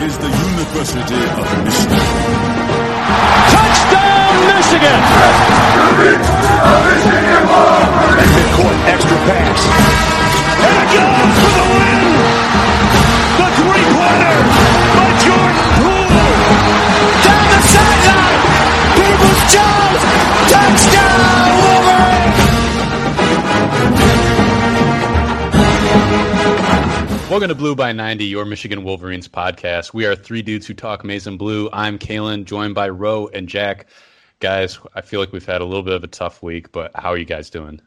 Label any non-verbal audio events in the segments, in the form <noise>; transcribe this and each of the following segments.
is the University of Michigan. Touchdown, Michigan! Midcourt extra pass. And it goes Welcome to Blue by 90, your Michigan Wolverines podcast. We are three dudes who talk maize and blue. I'm Kalen, joined by Roe and Jack. Guys, I feel like we've had a little bit of a tough week, but how are you guys doing?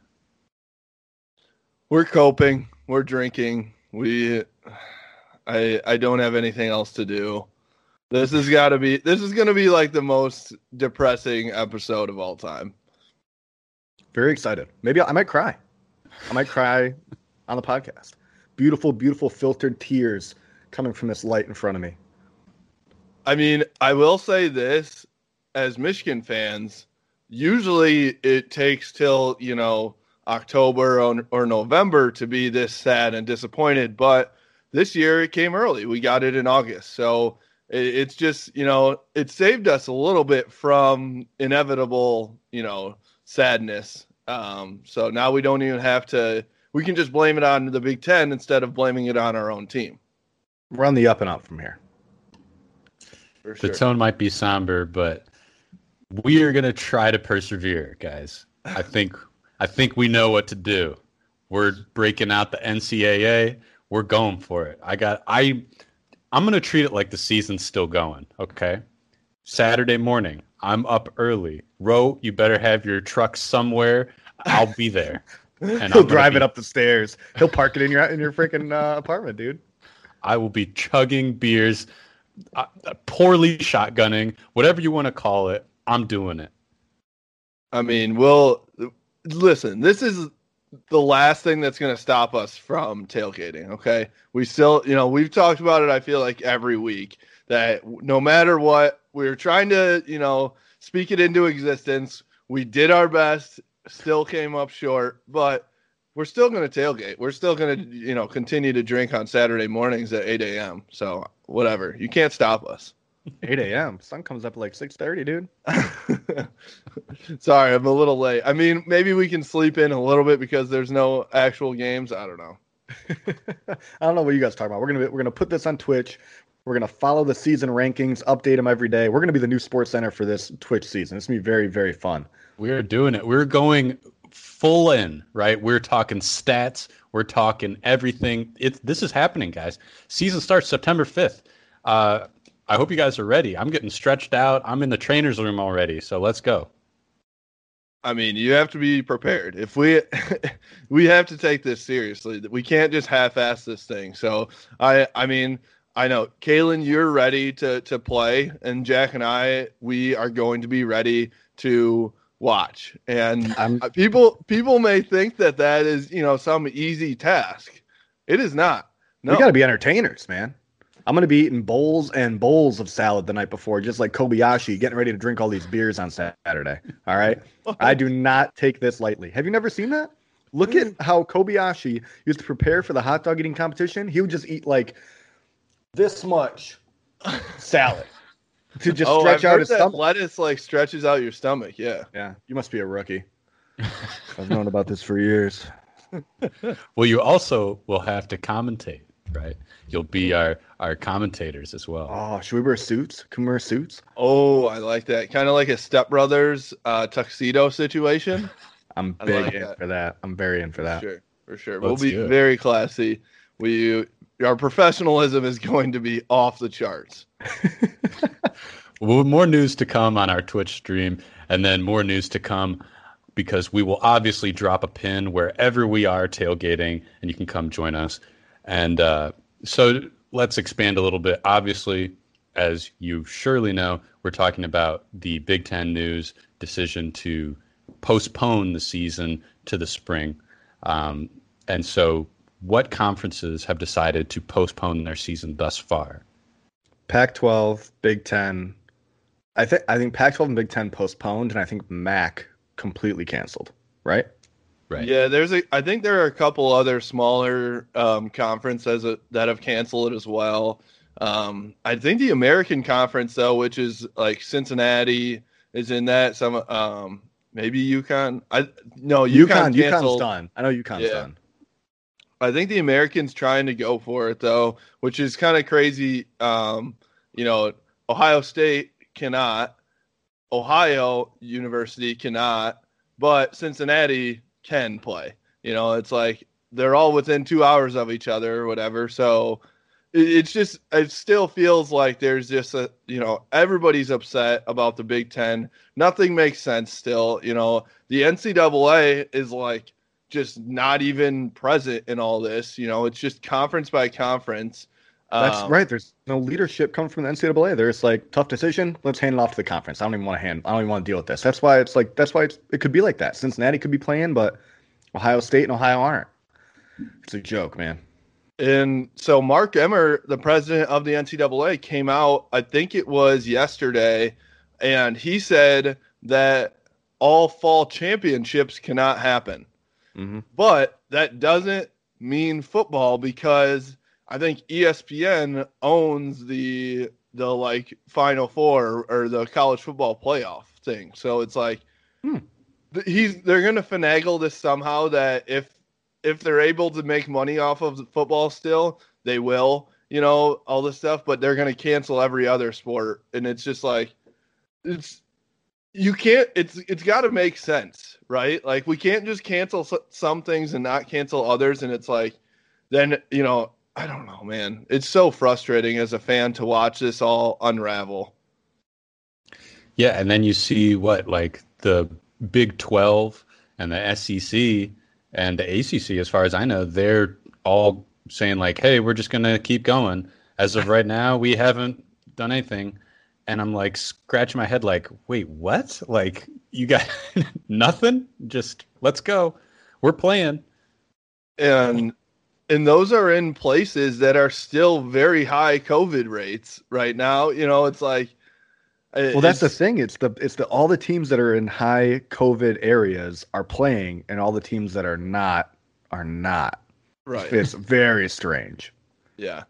We're coping. We're drinking. We I I don't have anything else to do. This has got to be this is going to be like the most depressing episode of all time. Very excited. Maybe I might cry. I might cry on the podcast. Beautiful, beautiful filtered tears coming from this light in front of me. I mean, I will say this as Michigan fans, usually it takes till, you know, October or, or November to be this sad and disappointed, but this year it came early. We got it in August. So it, it's just, you know, it saved us a little bit from inevitable, you know, sadness. Um, so now we don't even have to, we can just blame it on the Big Ten instead of blaming it on our own team. We're on the up and up from here. For the tone might be somber, but we are going to try to persevere, guys. <laughs> I think I think we know what to do. We're breaking out the NCAA. We're going for it. I got I I'm going to treat it like the season's still going, okay? Saturday morning, I'm up early. Roe, you better have your truck somewhere. I'll be there. <laughs> And He'll drive be, it up the stairs. He'll park it in your in your freaking uh, <laughs> apartment, dude. I will be chugging beers, uh, poorly shotgunning, whatever you want to call it. I'm doing it. I mean, well, listen, this is the last thing that's going to stop us from tailgating. Okay. We still, you know, we've talked about it, I feel like every week that no matter what, we are trying to, you know, speak it into existence. We did our best still came up short, but we're still going to tailgate. We're still going to, you know, continue to drink on Saturday mornings at 8 a.m. So whatever, you can't stop us. 8 a.m. Sun comes up at like 6:30, dude. <laughs> Sorry, I'm a little late. I mean, maybe we can sleep in a little bit because there's no actual games. I don't know. <laughs> I don't know what you guys talking about. We're gonna we're gonna put this on Twitch. We're gonna follow the season rankings, update them every day. We're gonna be the new sports center for this Twitch season. It's gonna be very very fun. We're doing it. We're going full in, right? We're talking stats. We're talking everything. It, this is happening, guys. Season starts September 5th. Uh, I hope you guys are ready. I'm getting stretched out. I'm in the trainer's room already. So let's go. I mean, you have to be prepared. If we <laughs> we have to take this seriously. We can't just half-ass this thing. So I I mean, I know, Kalen, you're ready to to play, and Jack and I, we are going to be ready to watch. And I'm, people people may think that that is you know some easy task. It is not. No. We got to be entertainers, man. I'm gonna be eating bowls and bowls of salad the night before, just like Kobayashi, getting ready to drink all these beers on Saturday. All right, <laughs> I do not take this lightly. Have you never seen that? Look at mm. how Kobayashi used to prepare for the hot dog eating competition. He would just eat like this much <laughs> salad to just oh, stretch I've out his stomach. Lettuce like stretches out your stomach. Yeah. Yeah. You must be a rookie. <laughs> I've known about this for years. <laughs> well, you also will have to commentate, right? You'll be our our commentators as well. Oh, should we wear suits? Can we wear suits? Oh, I like that. Kind of like a Step Brothers uh, tuxedo situation. <laughs> I'm big like in that. for that. I'm very in for that. For sure, for sure. Let's we'll be very classy. We our professionalism is going to be off the charts. <laughs> well, more news to come on our Twitch stream, and then more news to come because we will obviously drop a pin wherever we are tailgating, and you can come join us. And uh, so let's expand a little bit. Obviously, as you surely know, we're talking about the Big Ten news decision to postpone the season to the spring. Um, and so what conferences have decided to postpone their season thus far? Pac-12, Big Ten. I think I think Pac-12 and Big Ten postponed, and I think MAC completely canceled. Right. Right. Yeah, there's a. I think there are a couple other smaller um, conferences that have canceled it as well. Um, I think the American Conference though, which is like Cincinnati is in that. Some um, maybe UConn. I no UConn, UConn, UConn's canceled. done. I know UConn's Yeah. done. I think the Americans trying to go for it though, which is kind of crazy. Um, you know, Ohio State cannot, Ohio University cannot, but Cincinnati can play. You know, it's like they're all within two hours of each other or whatever. So it, it's just it still feels like there's just a you know everybody's upset about the Big Ten. Nothing makes sense still. You know, the NCAA is like just not even present in all this. You know, it's just conference by conference. That's Um, right. There's no leadership coming from the NCAA. There's like tough decision. Let's hand it off to the conference. I don't even want to hand. I don't even want to deal with this. That's why it's like. That's why it's, it could be like that. Cincinnati could be playing, but Ohio State and Ohio aren't. It's a joke, man. And so Mark Emmert, the president of the NCAA, came out, I think it was yesterday, and he said that all fall championships cannot happen. Mm-hmm. But that doesn't mean football because I think ESPN owns the the like Final Four or the college football playoff thing. So it's like Hmm. th- he's they're gonna finagle this somehow that if if they're able to make money off of football still, they will. You know all this stuff, but they're gonna cancel every other sport, and it's just like it's you can't it's it's got to make sense right? Like we can't just cancel some things and not cancel others and it's like then you know i don't know man. It's so frustrating as a fan to watch this all unravel. Yeah, and then you see what like the Big Twelve and the SEC and the ACC, as far as I know, they're all saying like, "Hey, we're just gonna keep going." As of right now, we haven't done anything, and I'm like scratching my head, like, "Wait, what? Like, you got <laughs> nothing? Just let's go. We're playing." and and those are in places that are still very high covid rates right now you know it's like Well, that's the thing. It's the it's the all the teams that are in high COVID areas are playing, and all the teams that are not are not. right It's very strange. Yeah,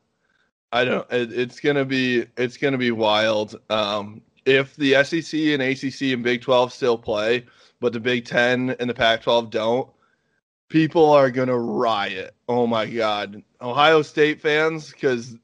I don't. It, it's gonna be it's gonna be wild. Um, if the SEC and ACC and Big Twelve still play, but the Big Ten and the Pac twelve don't, people are gonna riot. Oh my God, Ohio State fans, because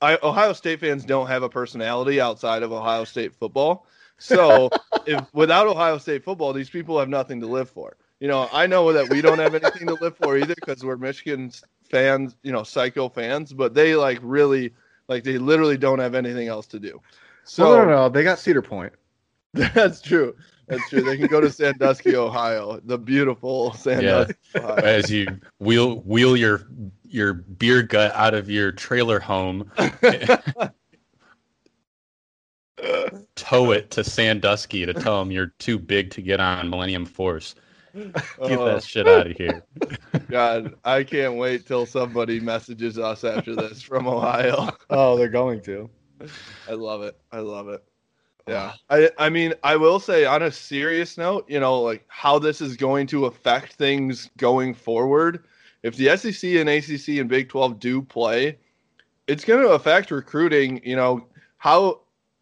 Ohio State fans don't have a personality outside of Ohio State football. So <laughs> if without Ohio State football, these people have nothing to live for. You know, I know that we don't have anything to live for either because we're Michigan fans, you know, psycho fans, but they like really, like they literally don't have anything else to do. So So no, no, no, they got Cedar Point. <laughs> that's true. That's true. They can go to Sandusky, Ohio, the beautiful Sandusky. Ohio. As you wheel wheel your your beer gut out of your trailer home, <laughs> tow it to Sandusky to tell them you're too big to get on Millennium Force. <laughs> Get Oh, that shit oh. out of here. <laughs> God, I can't wait till somebody messages us after this from Ohio. <laughs> Oh, they're going to. I love it. I love it. Yeah. I I mean, I will say on a serious note, you know, like how this is going to affect things going forward. If the SEC and ACC and Big 12 do play, it's going to affect recruiting, you know, how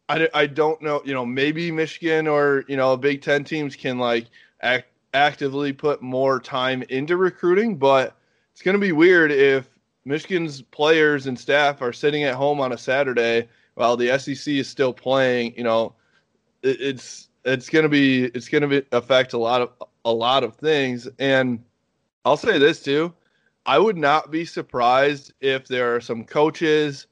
I, I don't know, you know, maybe Michigan or, you know, Big 10 teams can like act, actively put more time into recruiting, but it's going to be weird if Michigan's players and staff are sitting at home on a Saturday while the SEC is still playing, you know, it, it's it's going to be it's going to affect a lot of a lot of things and I'll say this too. I would not be surprised if there are some coaches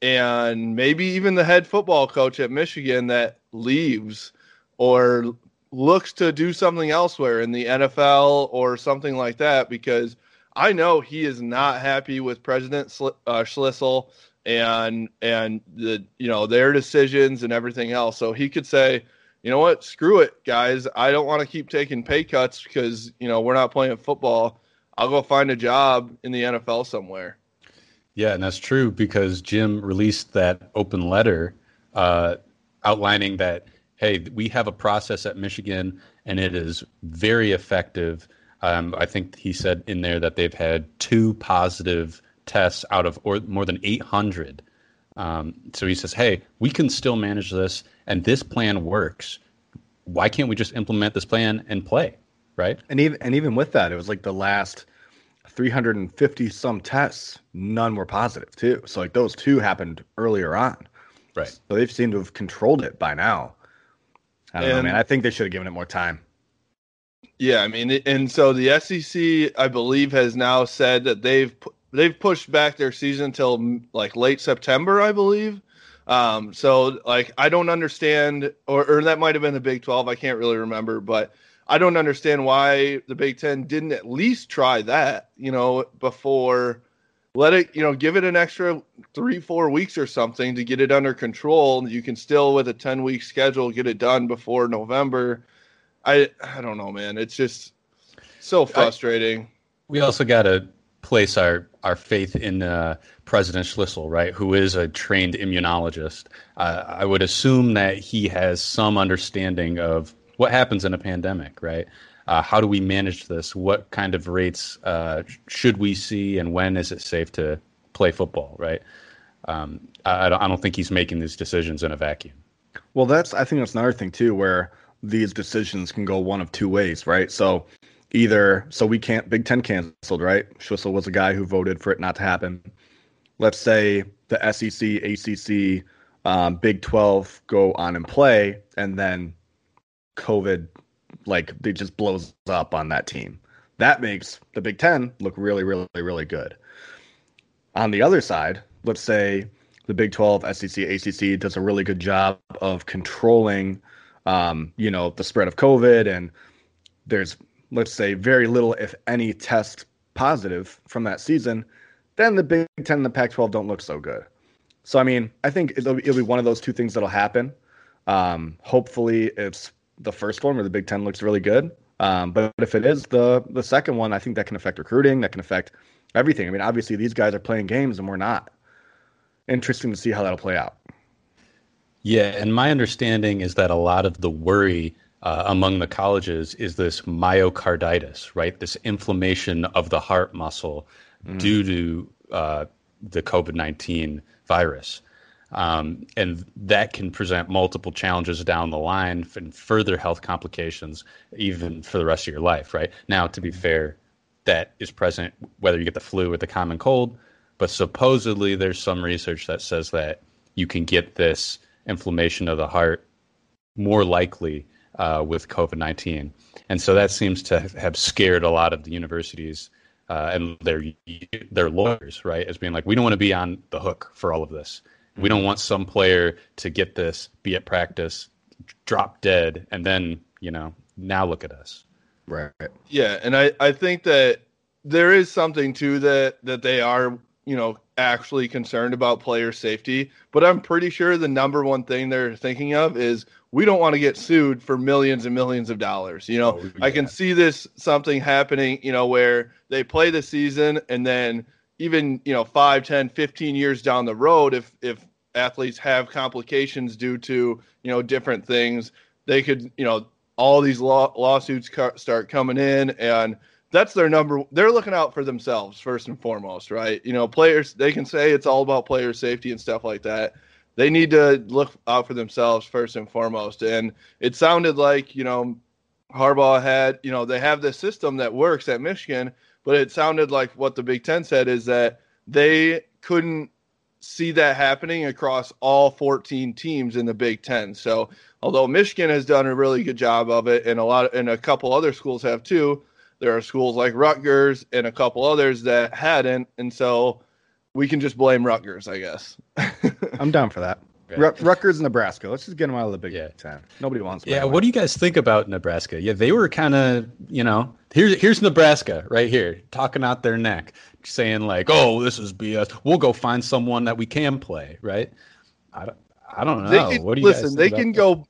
and maybe even the head football coach at Michigan that leaves or looks to do something elsewhere in the NFL or something like that because I know he is not happy with President Sli- uh, Schlissel and and the you know their decisions and everything else. So he could say, you know what, screw it, guys. I don't want to keep taking pay cuts because you know we're not playing football. I'll go find a job in the NFL somewhere. Yeah, and that's true because Jim released that open letter uh, outlining that, hey, we have a process at Michigan and it is very effective. Um, I think he said in there that they've had two positive tests out of or more than 800 Um, so he says, "Hey, we can still manage this, and this plan works. Why can't we just implement this plan and play?" Right? And even and even with that, it was like the last 350 some tests, none were positive too. So like those two happened earlier on. Right. So they've seemed to have controlled it by now. I don't know, man. I think they should have given it more time. Yeah, I mean, and so the SEC, I believe, has now said that they've they've pushed back their season until like late September, I believe. Um, so like, I don't understand, or or that might have been the Big Twelve. I can't really remember, but I don't understand why the Big Ten didn't at least try that, you know, before let it, you know, give it an extra three, four weeks or something to get it under control. You can still, with a ten week schedule, get it done before November. I I don't know, man. It's just so frustrating. We also got to place our our faith in uh, President Schlissel, right? Who is a trained immunologist. Uh, I would assume that he has some understanding of what happens in a pandemic, right? Uh, how do we manage this? What kind of rates uh, should we see, and when is it safe to play football, right? Um, I, I don't, think he's making these decisions in a vacuum. Well, that's I think that's another thing too, where these decisions can go one of two ways, right? So either so we can't Big Ten canceled, right? Schlissel was a guy who voted for it not to happen. Let's say the SEC, ACC, um, Big Twelve go on and play, and then COVID, like it just blows up on that team. That makes the Big Ten look really, really, really good. On the other side, let's say the Big 12, SEC, ACC does a really good job of controlling, um, you know, the spread of COVID, and there's let's say very little, if any, test positive from that season. Then the Big Ten and the Pac-12 don't look so good. So I mean, I think it'll, it'll be one of those two things that'll happen. Um, hopefully, it's the first one where the Big Ten looks really good. Um, but if it is the the second one, I think that can affect recruiting. That can affect everything. I mean, obviously these guys are playing games and we're not. Interesting to see how that'll play out. Yeah, and my understanding is that a lot of the worry uh, among the colleges is this myocarditis, right? This inflammation of the heart muscle due to uh, the COVID 19 virus. Um, and that can present multiple challenges down the line and further health complications, even for the rest of your life, right? Now, to be fair, that is present whether you get the flu or the common cold, but supposedly there's some research that says that you can get this inflammation of the heart more likely uh, with COVID 19. And so that seems to have scared a lot of the universities uh, and their, their lawyers, right? As being like, we don't want to be on the hook for all of this. We don't want some player to get this, be at practice, drop dead, and then, you know, now look at us. Right. Yeah, and I I think that there is something to that that they are you know actually concerned about player safety, but I'm pretty sure the number one thing they're thinking of is we don't want to get sued for millions and millions of dollars. You know, Oh, I can see this something happening, you know, where they play the season and then even, you know, 5, 10, 15 years down the road if if athletes have complications due to, you know, different things, they could, you know, all these law- lawsuits ca- start coming in and that's their number they're looking out for themselves first and foremost right? You know players they can say it's all about player safety and stuff like that. They need to look out for themselves first and foremost and it sounded like you know harbaugh had you know they have this system that works at michigan but it sounded like what the big ten said is that they couldn't see that happening across all 14 teams in the Big Ten. So, although Michigan has done a really good job of it, and a lot, and a couple other schools have too, there are schools like Rutgers and a couple others that hadn't, and so we can just blame Rutgers, I guess. <laughs> I'm down for that. Right. Ru- Rutgers, Nebraska. Let's just get them out of the Big Yeah. Ten. Nobody wants. Yeah, what do you guys think about Nebraska? Yeah, they were kind of, you know, here's here's Nebraska right here, talking out their neck, saying like, "Oh, this is BS. We'll go find someone that we can play." Right? I don't, I don't know. Can, what do you listen, they can about go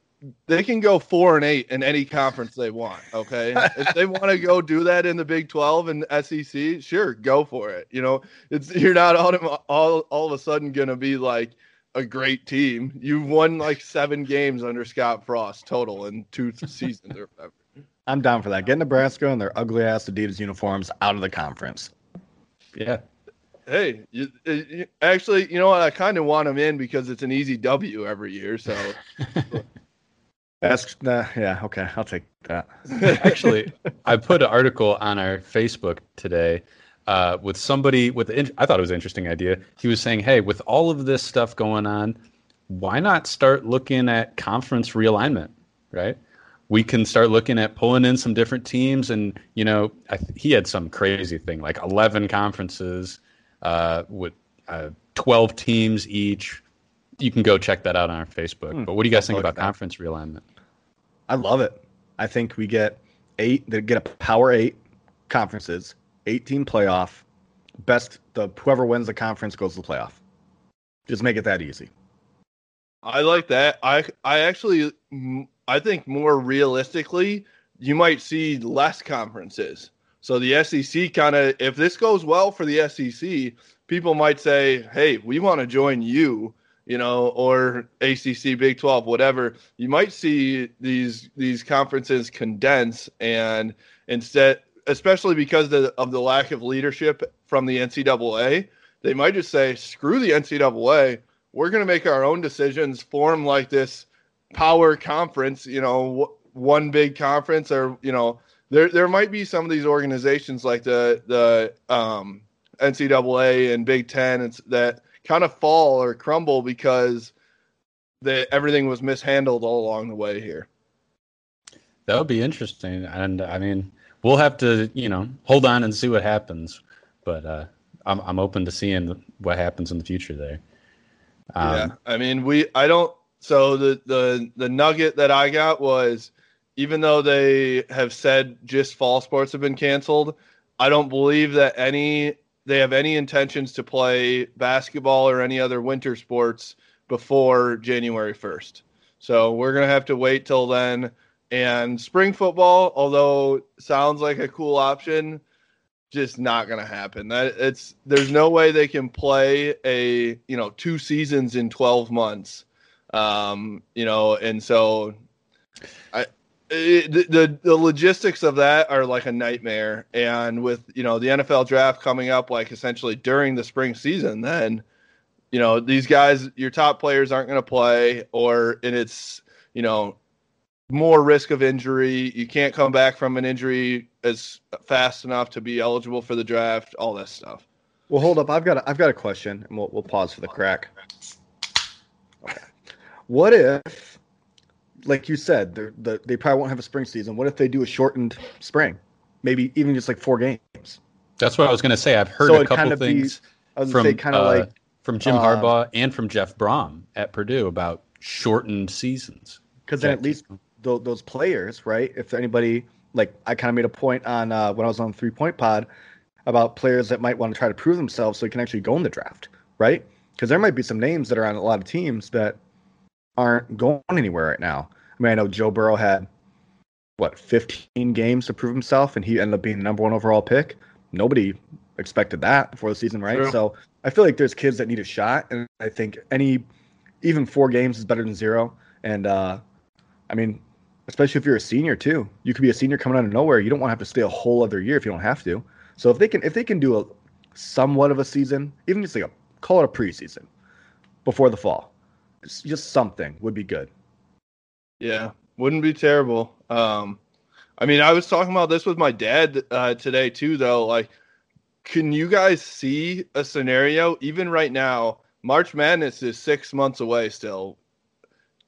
they can go four and eight in any conference they want. Okay. if they want to go do that in the Big 12 and SEC, sure, go for it. You know, it's you're not all, all, all of a sudden going to be like a great team. You've won like seven games under Scott Frost total in two <laughs> seasons or whatever. I'm down for that. Get Nebraska and their ugly ass Adidas uniforms out of the conference. Yeah, hey, you, you, actually, you know what? I kind of want them in because it's an easy W every year. So <laughs> That's uh, yeah. Okay, I'll take that. Actually, I put an article on our Facebook today uh, with somebody with. The, I thought it was an interesting idea. He was saying, "Hey, with all of this stuff going on, why not start looking at conference realignment? Right? We can start looking at pulling in some different teams, and you know, I, he had some crazy thing like eleven conferences uh, with uh, twelve teams each." You can go check that out on our Facebook. Hmm, but what do you guys I'll think about that. conference realignment? I love it. I think we get eight. They get a power eight conferences, eighteen playoff. Best the whoever wins the conference goes to the playoff. Just make it that easy. I like that. I I actually I think more realistically, you might see less conferences. So the SEC kind of if this goes well for the SEC, people might say, "Hey, we want to join you." You know, or ACC, Big 12, whatever. You might see these these conferences condense and instead especially because the, of the lack of leadership from the NCAA, they might just say, "Screw the NCAA. We're going to make our own decisions, form like this power conference. You know, one big conference, or you know, there there might be some of these organizations like the the um, NCAA and Big Ten it's, that kind of fall or crumble because the everything was mishandled all along the way here. That would be interesting, and I mean, we'll have to, you know, hold on and see what happens. But uh, I'm I'm open to seeing what happens in the future there. Um, yeah, I mean, we I don't. So the the the nugget that I got was, even though they have said just fall sports have been canceled, I don't believe that any they have any intentions to play basketball or any other winter sports before January first. So we're gonna have to wait till then. And spring football, although sounds like a cool option, just not going to happen. That it's there's no way they can play a you know two seasons in 12 months. Um, you know, and so I it, the, the logistics of that are like a nightmare. And with you know the NFL draft coming up like essentially during the spring season, then you know these guys, your top players aren't going to play, or and it's you know more risk of injury. You can't come back from an injury as fast enough to be eligible for the draft. All that stuff. Well, hold up. I've got a, I've got a question, and we'll we'll pause for the crack. Okay. What if, like you said, they're, the, they probably won't have a spring season. What if they do a shortened spring? Maybe even just like four games. that's what I was going to say. I've heard So a couple kinda be- things I was from say kind of uh, like from Jim uh, Harbaugh and from Jeff Brohm at Purdue about shortened seasons. because then at Jack- least th- those players, right? If anybody like, I kind of made a point on uh, when I was on Three Point Pod about players that might want to try to prove themselves so they can actually go in the draft, right? Because there might be some names that are on a lot of teams that aren't going anywhere right now. I mean, I know Joe Burrow had what 15 games to prove himself, and he ended up being the number one overall pick. Nobody expected that before the season, right? True. So I feel like there's kids that need a shot, and I think any even four games is better than zero. And uh, I mean, especially if you're a senior too, you could be a senior coming out of nowhere. You don't want to have to stay a whole other year if you don't have to. So if they can, if they can do a somewhat of a season, even just like a call it a preseason before the fall, just, something would be good. Yeah, wouldn't be terrible. Um, I mean, I was talking about this with my dad uh, today too, though. Like, can you guys see a scenario even right now? March Madness is six months away still.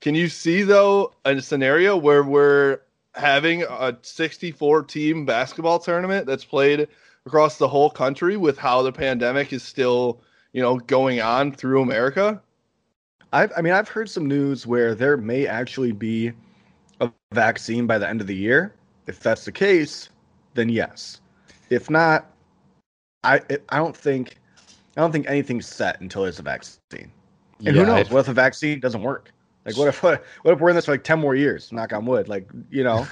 Can you see though a scenario where we're having a 64 team basketball tournament that's played across the whole country with how the pandemic is still, you know, going on through America? I've, I mean, I've heard some news where there may actually be a vaccine by the end of the year. If that's the case, then yes. If not, I I don't think I don't think anything's set until there's a vaccine. And Yeah, who knows? I- What if a vaccine doesn't work? Like, what if <laughs> what if we're in this for like ten more years? Knock on wood. Like, you know,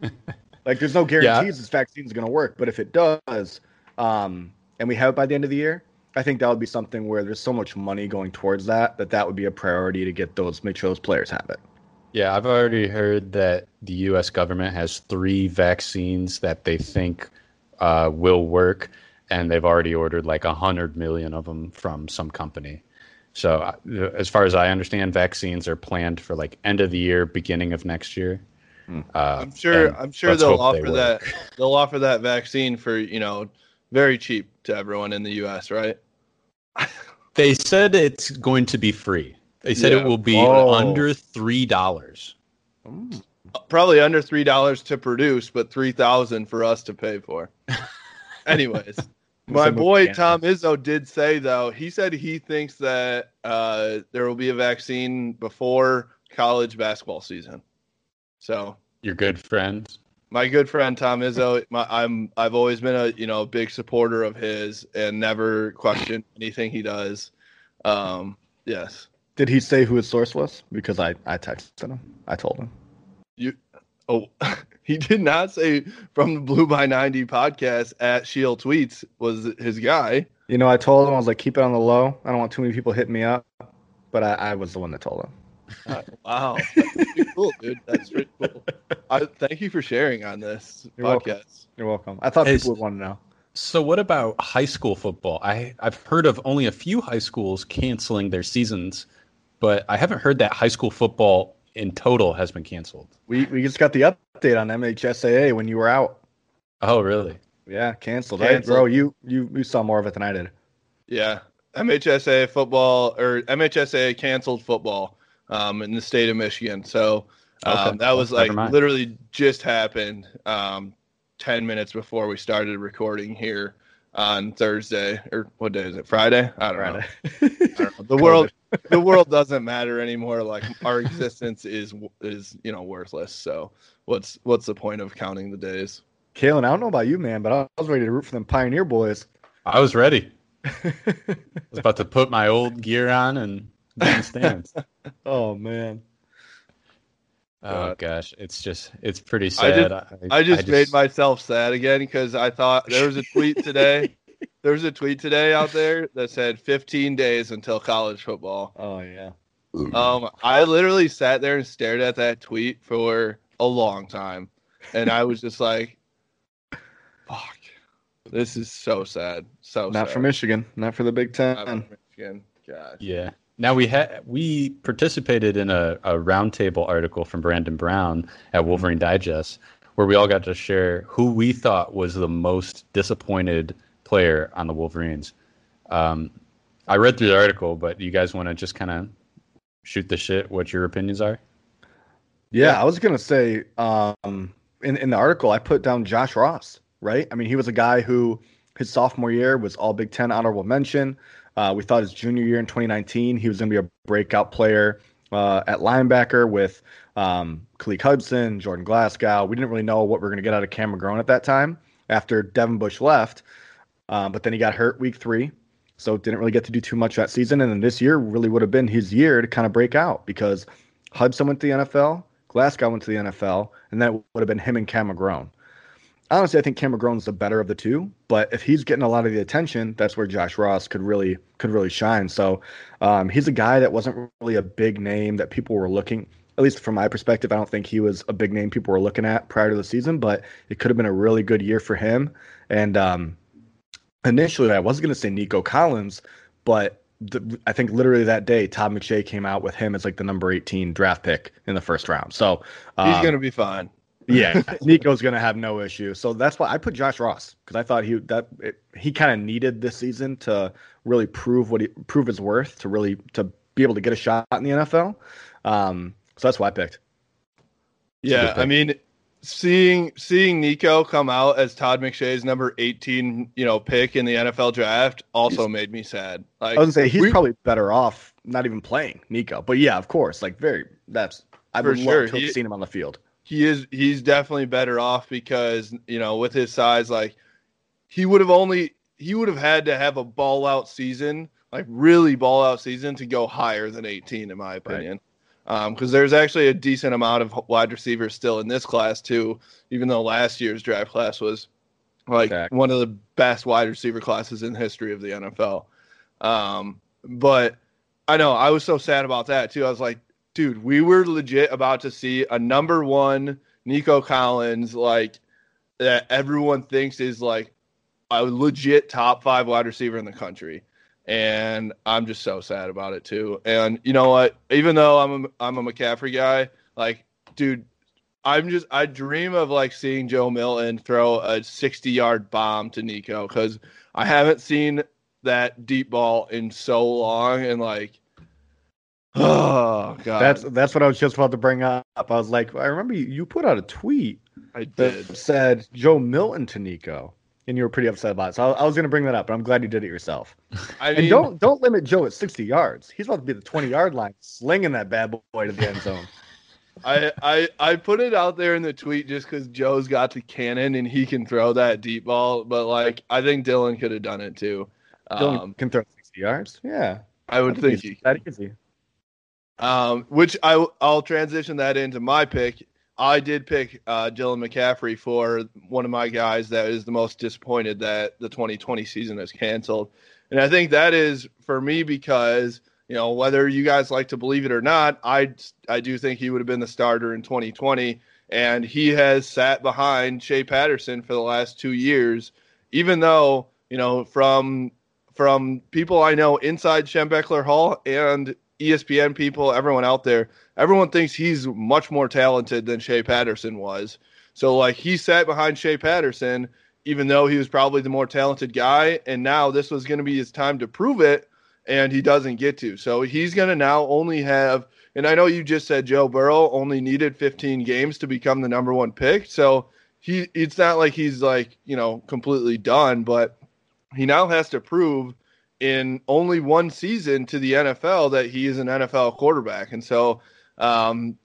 <laughs> like there's no guarantees this vaccine is going to work. But if it does, um, and we have it by the end of the year, I think that would be something where there's so much money going towards that that that would be a priority to get those, make sure those players have it. Yeah, I've already heard that the U.S. government has three vaccines that they think uh, will work, and they've already ordered like a hundred million of them from some company. So, uh, as far as I understand, vaccines are planned for like end of the year, beginning of next year. Hmm. Uh, I'm sure. I'm sure they'll hope they offer that. <laughs> They'll offer that vaccine for you know very cheap to everyone in the U.S. Right? <laughs> They said it's going to be free. They said Yeah. it will be Whoa. under three dollars. Probably under three dollars to produce, but three thousand for us to pay for. <laughs> Anyways, my boy. Tom Izzo did say though he said he thinks that uh, there will be a vaccine before college basketball season. So Your good friends. my good friend Tom Izzo, my, I'm I've always been a you know big supporter of his and never questioned anything he does. Um, yes, Did he say who his source was? Because I, I texted him. I told him. you. Oh, <laughs> <laughs> he did not say from the Blue by ninety podcast at Shield tweets was his guy. You know, I told him I was like, keep it on the low. I don't want too many people hitting me up. But I, I was the one that told him. <laughs> Uh, wow, that's pretty cool, dude. That's pretty cool. I thank you for sharing on this You're podcast. welcome. You're welcome. I thought Is- people would want to know. So, what about high school football? I I've heard of only a few high schools canceling their seasons, but I haven't heard that high school football in total has been canceled. We we just got the update on MHSAA when you were out. Oh, really? Yeah, canceled. Right, Canceled. bro. You you you saw more of it than I did. Yeah, MHSA football or MHSA canceled football um, in the state of Michigan. So um, Okay. that was Never like literally just happened um, ten minutes before we started recording here on Thursday or what day is it? Friday? I don't know. Friday. I don't know. The world, the world doesn't matter anymore. Like our existence is is you know worthless. So what's what's the point of counting the days? Kalen, I don't know about you, man, but I was ready to root for them Pioneer boys. I was ready. <laughs> I was about to put my old gear on and be in stands. <laughs> oh man. Oh uh, gosh, it's just it's pretty I sad. just- I just, made myself sad again because I thought there was a tweet today. <laughs> there was a tweet today out there that said 15 days until college football. Oh yeah. Um, I literally sat there and stared at that tweet for a long time, and I was just like, "Fuck, this is so sad." So Not sad. for Michigan. Not for the Big Ten. Not for Michigan. Gosh. Yeah. Now we had we participated in a, a roundtable article from Brandon Brown at Wolverine Digest where we all got to share who we thought was the most disappointed player on the Wolverines. Um, I read through the article, but you guys want to just kind of shoot the shit what your opinions are? Yeah, I was gonna say, um, in in the article, I put down Josh Ross. Right, I mean, he was a guy who his sophomore year was All Big Ten honorable mention. Uh, we thought his junior year in 2019 he was going to be a breakout player uh, at linebacker with um, Khaleke Hudson, Jordan Glasgow. We didn't really know what we were going to get out of Cam McGrone at that time after Devin Bush left. Um, but then he got hurt week three, so didn't really get to do too much that season. And then this year really would have been his year to kind of break out because Hudson went to the NFL, Glasgow went to the NFL, and then it would have been him and Cam McGrone. Honestly, I think Cam McGrone's the better of the two, but if he's getting a lot of the attention, that's where Josh Ross could really could really shine. So um, he's a guy that wasn't really a big name that people were looking. At least from my perspective, I don't think he was a big name people were looking at prior to the season, but it could have been a really good year for him. And um, initially, I was going to say Nico Collins, but the, I think literally that day, Todd McShay came out with him as like the number 18 draft pick in the first round. So He's um, gonna be fine. yeah, <laughs> Nico's gonna have no issue. So that's why I put Josh Ross because I thought he that it, he kind of needed this season to really prove what he prove his worth to really to be able to get a shot in the NFL. Um, so that's why I picked. Yeah, I mean, seeing seeing Nico come out as Todd McShay's number 18, you know, pick in the NFL draft also made me sad. Like I was gonna say he's we- probably better off not even playing Nico, but yeah, of course, like very that's I would sure. love to have He- seen him on the field. he is he's definitely better off because you know with his size like he would have only he would have had to have a ball out season like really ball out season to go higher than 18 in my opinion because there's actually a decent amount of wide receivers still in this class too even though last year's draft class was like Exactly. one of the best wide receiver classes in the history of the NFL um, but I know I was so sad about that too I was like dude, we were legit about to see a number one Nico Collins, like that everyone thinks is like a legit top five wide receiver in the country. And I'm just so sad about it too. And you know what? Even though I'm a, I'm a McCaffrey guy, like, dude, I'm just I dream of like seeing Joe Milton throw a 60 yard bomb to Nico because I haven't seen that deep ball in so long and like <sighs> oh god That's that's what I was just about to bring up. I was like, I remember you, you put out a tweet I that did said Joe Milton to Nico, and you were pretty upset about it. So I, I was going to bring that up, but I'm glad you did it yourself. <laughs> I And mean don't don't limit Joe at 60 yards. He's about to be the 20 yard line, slinging that bad boy to the end zone. <laughs> I, I I put it out there in the tweet just because Joe's got the cannon and he can throw that deep ball, but like I think Dylan could have done it too. Dylan Um, can throw 60 yards. Yeah, I would think he it's that easy. Um, which I I'll transition that into my pick. I did pick uh, Dylan McCaffrey for one of my guys that is the most disappointed that the 2020 season is canceled, and I think that is for me because you know whether you guys like to believe it or not, I I do think he would have been the starter in 2020, and he has sat behind Shea Patterson for the last two years, even though you know from from people I know inside Schembechler Hall and ESPN people, everyone out there, everyone thinks he's much more talented than Shea Patterson was. So like he sat behind Shea Patterson, even though he was probably the more talented guy, and now this was going to be his time to prove it, and he doesn't get to. So he's going to now only have. And I know you just said Joe Burrow only needed 15 games to become the number one pick. So he, it's not like he's like you know completely done, but he now has to prove in only one season to the NFL that he is an NFL quarterback. And so um,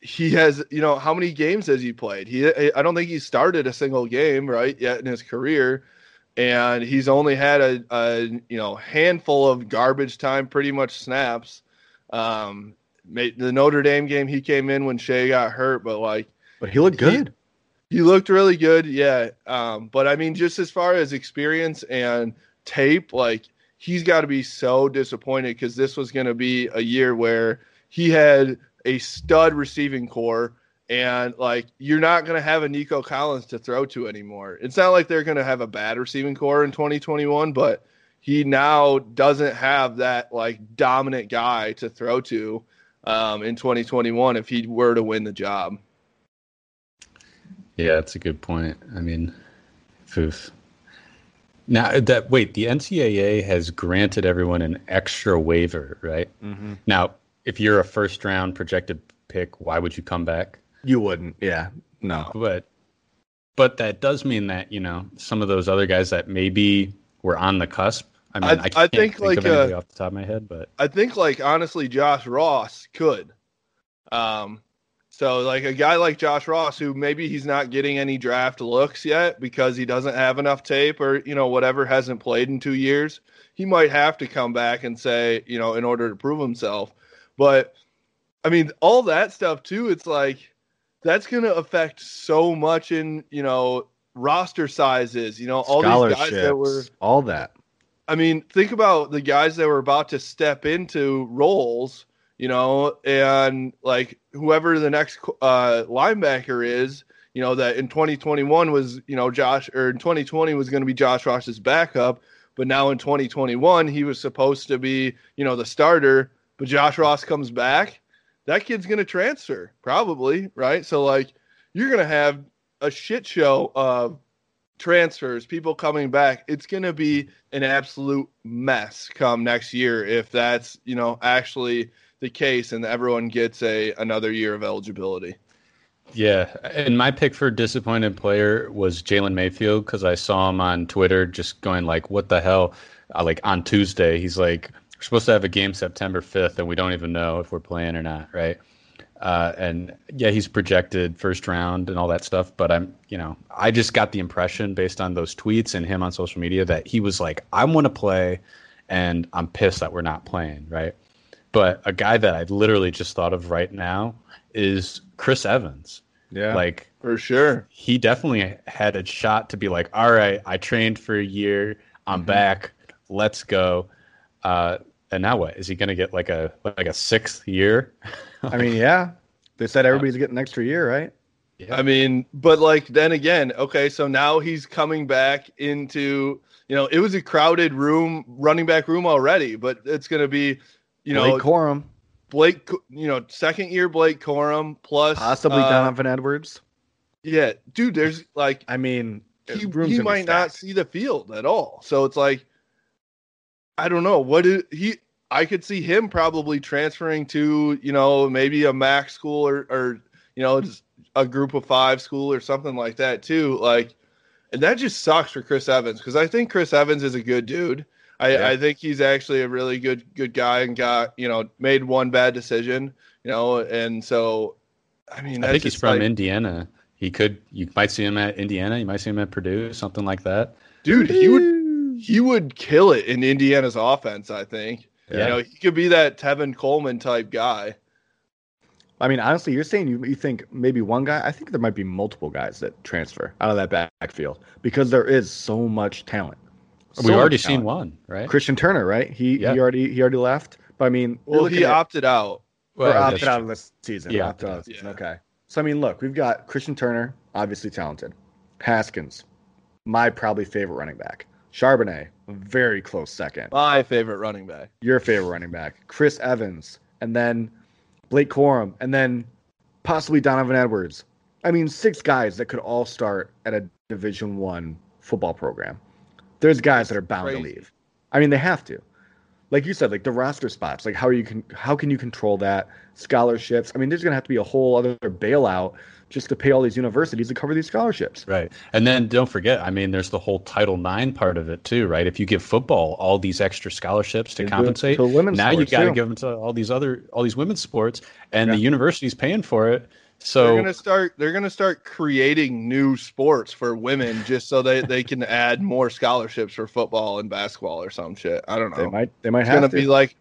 he has, you know, how many games has he played? He, I don't think he started a single game right yet in his career. And he's only had a, a you know handful of garbage time, pretty much snaps. Um, the Notre Dame game, he came in when Shea got hurt, but like But he looked good. he looked really good, yeah. Um, but I mean, just as far as experience and tape, like he's got to be so disappointed because this was going to be a year where he had a stud receiving corps, and like you're not going to have a Nico Collins to throw to anymore. It's not like they're going to have a bad receiving corps in 2021, but he now doesn't have that like dominant guy to throw to um, in 2021 if he were to win the job. Yeah, that's a good point. I mean, oof. Now that wait, the NCAA has granted everyone an extra waiver, right? Mm-hmm. Now, if you're a first round projected pick, why would you come back? You wouldn't. Yeah. No. But but that does mean that you know some of those other guys that maybe were on the cusp. I mean, I- I, I can't think, think, like, of anybody uh, off the top of my head, but I think like honestly, Josh Ross could. Um, so like a guy like Josh Ross, who maybe he's not getting any draft looks yet because he doesn't have enough tape or you know whatever hasn't played in two years, he might have to come back and say you know in order to prove himself. But I mean, all that stuff too. It's like that's going to affect so much in you know roster sizes. You know all these guys that were. All that. I mean, think about the guys that were about to step into roles, you know, and like whoever the next uh, linebacker is, you know, that in 2021 was, you know, Josh, or in 2020 was going to be Josh Ross's backup, but now in 2021 he was supposed to be, you know, the starter, but Josh Ross comes back. That kid's going to transfer, probably, right? So, like, you're going to have a shit show of transfers, people coming back, it's going to be an absolute mess come next year if that's, you know, actually the case and everyone gets a another year of eligibility. Yeah, and my pick for disappointed player was Jalen Mayfield because I saw him on Twitter just going like, "What the hell?" Uh, like on Tuesday, he's like, "We're supposed to have a game September fifth, and we don't even know if we're playing or not." Right? Uh, and yeah, he's projected first round and all that stuff. But I'm, you know, I just got the impression based on those tweets and him on social media that he was like, "I want to play," and I'm pissed that we're not playing. Right? But a guy that I literally just thought of right now is Chris Evans. Yeah. Like For sure. he definitely had a shot to be like, all right, I trained for a year, I'm back, let's go. Uh, and now what? Is he going to get like a like a sixth year? I mean, yeah. They said everybody's getting an extra year, right? Yeah. I mean, but like then again, okay, so now he's coming back into you know it was a crowded room, running back room already, but it's going to be you know Blake Corum, Blake, you know second year Blake Corum plus possibly uh, Donovan Edwards. Yeah, dude, there's like I mean, he, he might not see the field at all. So it's like, I don't know what is, he. I could see him probably transferring to you know maybe a MAC school or or you know just a group of five school or something like that too. Like, and that just sucks for Chris Evans because I think Chris Evans is a good dude. I, Yeah. I think he's actually a really good good guy and got you know made one bad decision you know and so I mean I think he's from like- Indiana. He could. You might see him at Indiana. You might see him at Purdue, something like that. dude he would he would kill it in Indiana's offense. I think. Yeah. You know, he could be that Tevin Coleman type guy. I mean, honestly, you're saying you, you think maybe one guy. I think there might be multiple guys that transfer out of that backfield because there is so much talent. So We've much already seen one, right? Christian Turner, right? He Yeah. he already he already left. But I mean, Well, he at- opted out. or Well, opted out of this season. Yeah. opted out of the season. Yeah. Okay. So I mean, look, we've got Christian Turner, obviously talented. Haskins, my probably favorite running back. Charbonnet, very close second. My favorite running back. Your favorite running back. Chris Evans, and then Blake Corum, and then possibly Donovan Edwards. I mean, six guys that could all start at a Division One football program. There's guys that are bound to leave. I mean, they have to. Like you said, like the roster spots. Like how are you can how can you control that? Scholarships. I mean, there's gonna have to be a whole other bailout just to pay all these universities to cover these scholarships. Right. And then don't forget, I mean, there's the whole Title IX part of it too, right? If you give football all these extra scholarships to compensate, to now you got to give them to all these other all these women's sports, and Yeah. the university's paying for it. They're So gonna start. They're gonna start creating new sports for women just so they they can add more scholarships for football and basketball or some shit. I don't know. They might they might it's have gonna to. be like,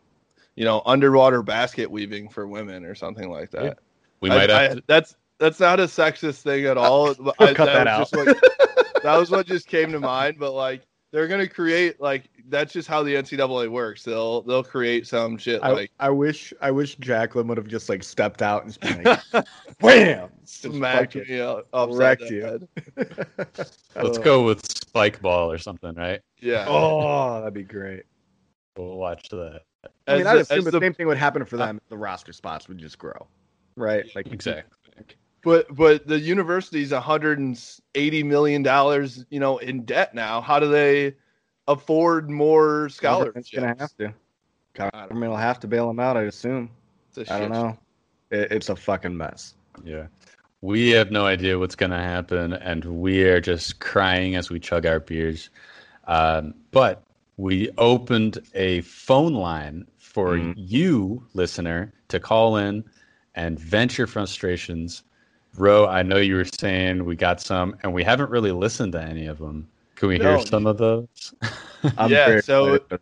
you know, underwater basket weaving for women or something like that. Yeah. we I- might I- to, that's that's not a sexist thing at uh, all. <laughs> but I- cut that was just what- that was what just came to mind. But like, they're gonna create like that's just how the NCAA works. They'll they'll create some shit I, like I wish I wish Jacqueline would have just like stepped out and just been like, <laughs> wham, Just smack me up, wrecked the you. head. <laughs> let's Uh, go with spike ball or something, right? Yeah. oh, that'd be great. We'll watch that. I mean, As I'd the- assume the, the- same thing would happen for them. the roster spots would just grow, right? Like Exactly. But but the university's 180 million dollars, you know, in debt now. How do they afford more government's scholarships? gonna have to. Government will have to bail them out. I assume. It's a I don't know. It, it's a fucking mess. Yeah. We have no idea what's going to happen, and we are just crying as we chug our beers. Um, but we opened a phone line for Mhm. you, listener, to call in and vent your frustrations. Ro, I know you were saying we got some, and we haven't really listened to any of them. Can we hear some of those? <laughs> I'm Yeah, so- excited.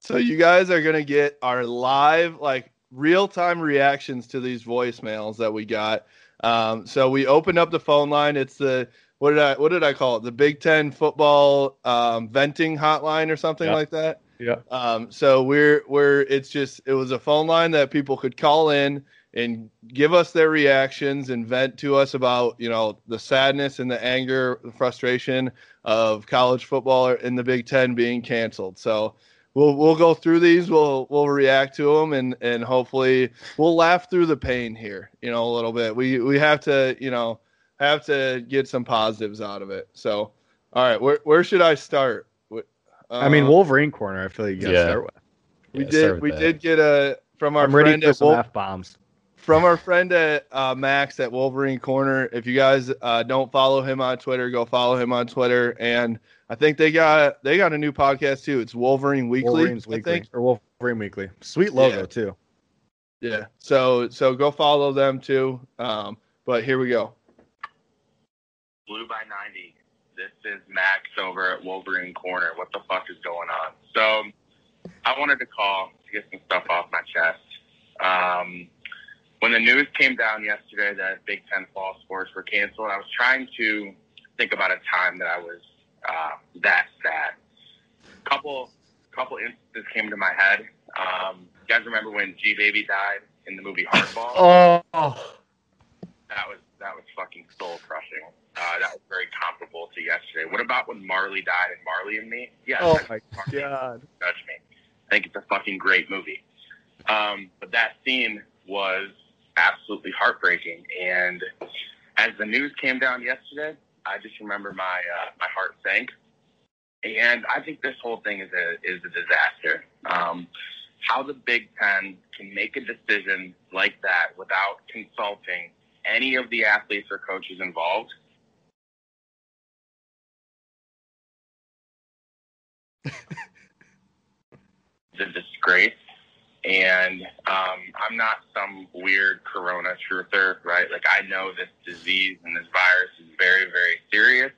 So you guys are gonna get our live, like real time reactions to these voicemails that we got. Um, so we opened up the phone line. It's the what did I what did I call it? The Big Ten football um, venting hotline or something Yeah. like that. yeah. Um, so we're we're it's just it was a phone line that people could call in and give us their reactions and vent to us about you know the sadness and the anger, the frustration of college football in the Big Ten being canceled. So we'll we'll go through these. We'll we'll react to them and and hopefully we'll laugh through the pain here. You know a little bit. We we have to you know have to get some positives out of it. So all right, where where should I start? Wh- I mean, uh, Wolverine corner. I feel like you gotta Yeah. start with. we Yeah, did with we that. did get a from our I'm ready friend for at some Wol- f bombs. From our friend at uh, Max at Wolverine Corner. If you guys uh, don't follow him on Twitter, go follow him on Twitter. And I think they got they got a new podcast too. It's Wolverine Weekly. Wolverine's I weekly think. or Wolverine weekly. Sweet logo Yeah. too. Yeah. So so go follow them too. Um, but here we go. Blue by 90. This is Max over at Wolverine Corner. What the fuck is going on? So, I wanted to call to get some stuff off my chest. Um, when the news came down yesterday that Big Ten fall sports were canceled, I was trying to think about a time that I was uh, that sad. Couple, couple instances came to my head. Um, you guys remember when G Baby died in the movie Hardball? <laughs> Oh, that was that was fucking soul crushing. Uh, that was very comparable to yesterday. What about when Marley died in Marley and Me? Yeah. Oh my Marley. god. Judge me. I think it's a fucking great movie. Um, but that scene was absolutely heartbreaking. And as the news came down yesterday, I just remember my uh, my heart sank. And I think this whole thing is a is a disaster. Um, how the Big Ten can make a decision like that without consulting any of the athletes or coaches involved. <laughs> A disgrace. And um, I'm not some weird corona truther, right? Like, I know this disease and this virus is very, very serious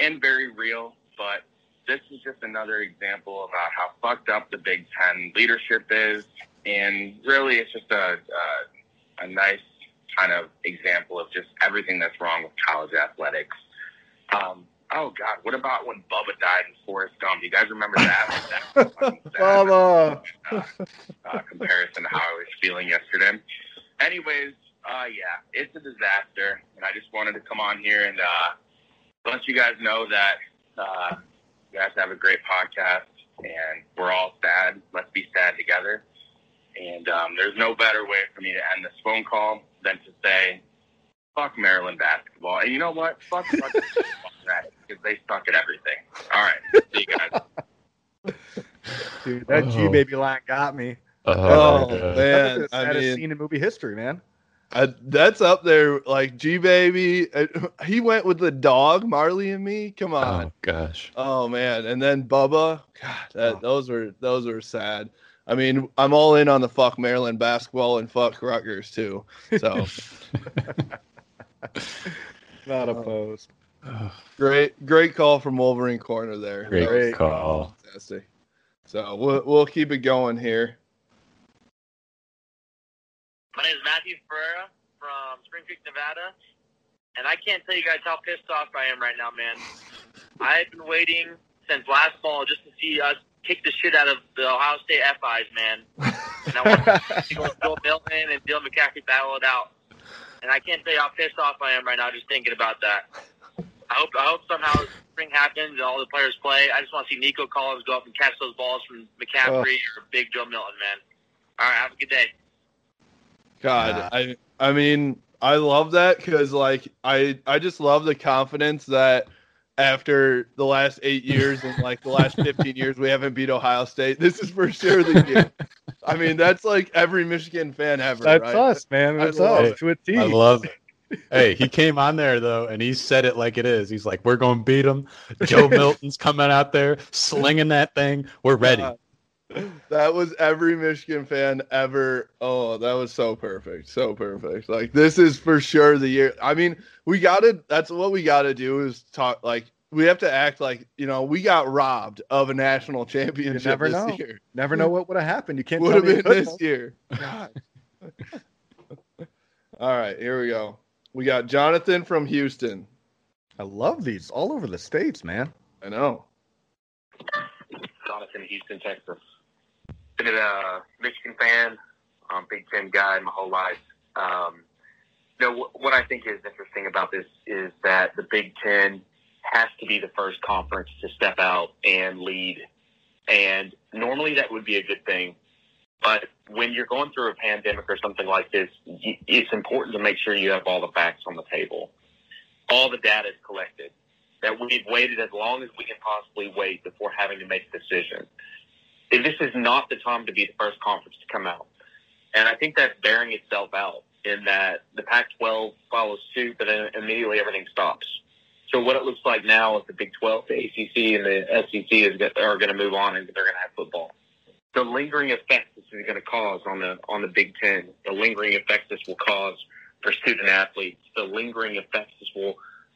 and very real, but this is just another example about how fucked up the Big Ten leadership is. And really, it's just a, a, a nice kind of example of just everything that's wrong with college athletics. Um, oh, God, what about when Bubba died in Forrest Gump? Do you guys remember that? that was <laughs> fucking sad. Bubba. Uh, uh, comparison to how I was feeling yesterday. Anyways, uh, yeah, it's a disaster, and I just wanted to come on here and uh, let you guys know that uh, you guys have a great podcast, and we're all sad. Let's be sad together. And um, there's no better way for me to end this phone call than to say, "Fuck Maryland basketball." And you know what? Fuck fucking <laughs> because they suck at everything. All right, see you guys. <laughs> Dude, that G Oh. baby line got me. Oh, Oh, my God. That's man. the I mean, scene in movie history, man. I, that's up there. Like G Baby, uh, he went with the dog, Marley and me. Come on. Oh gosh. Oh man, and then Bubba. God, that, Oh. those were those were sad. I mean, I'm all in on the fuck Maryland basketball and fuck Rutgers too. So <laughs> Not Oh. opposed. Great, great call from Wolverine Corner there. Great That was call. Fantastic. So we'll we'll keep it going here. My name is Matthew Ferreira from Spring Creek, Nevada, and I can't tell you guys how pissed off I am right now, man. I've been waiting since last fall just to see us kick the shit out of the Ohio State FIs, man. And I want to <laughs> see Bill Milton and Dylan McCaffrey battle it out. And I can't tell you how pissed off I am right now just thinking about that. I hope I hope somehow spring happens and all the players play. I just want to see Nico Collins go up and catch those balls from McCaffrey oh. or Big Joe Milton, man. All right, have a good day. God, I I mean, I love that because like I I just love the confidence that after the last eight years and like the last fifteen years we haven't beat Ohio State. This is for sure the year. I mean, that's like every Michigan fan ever. That's right? us, man. I That's love us it. to a T. I love it. Hey, he came on there though, and he said it like it is. He's like, "We're going to beat him." Joe Milton's coming out there slinging that thing. We're ready. God. That was every Michigan fan ever. Oh, that was so perfect. So perfect. Like this is for sure the year. I mean, we got to that's what we got to do is talk like we have to act like, you know, we got robbed of a national championship never this know. year. Never know what would have happened. You can't Would have been this year. God. <laughs> All right, here we go. We got Jonathan from Houston. I love these all over the states, man. I know. Jonathan, Houston, Texas. Been a Michigan fan, um, Big Ten guy my whole life. Um, you know, wh- what I think is interesting about this is that the Big Ten has to be the first conference to step out and lead. And normally that would be a good thing. But when you're going through a pandemic or something like this, it's important to make sure you have all the facts on the table. All the data is collected. That we've waited as long as we can possibly wait before having to make a decision. And This is not the time to be the first conference to come out. And I think that's bearing itself out in that the Pac 12 follows suit, but then immediately everything stops. So what it looks like now is the Big 12, the ACC, and the SEC is, are going to move on and they're going to have football. The lingering effects this is going to cause on the on the Big Ten, the lingering effects this will cause for student athletes, the lingering effects this will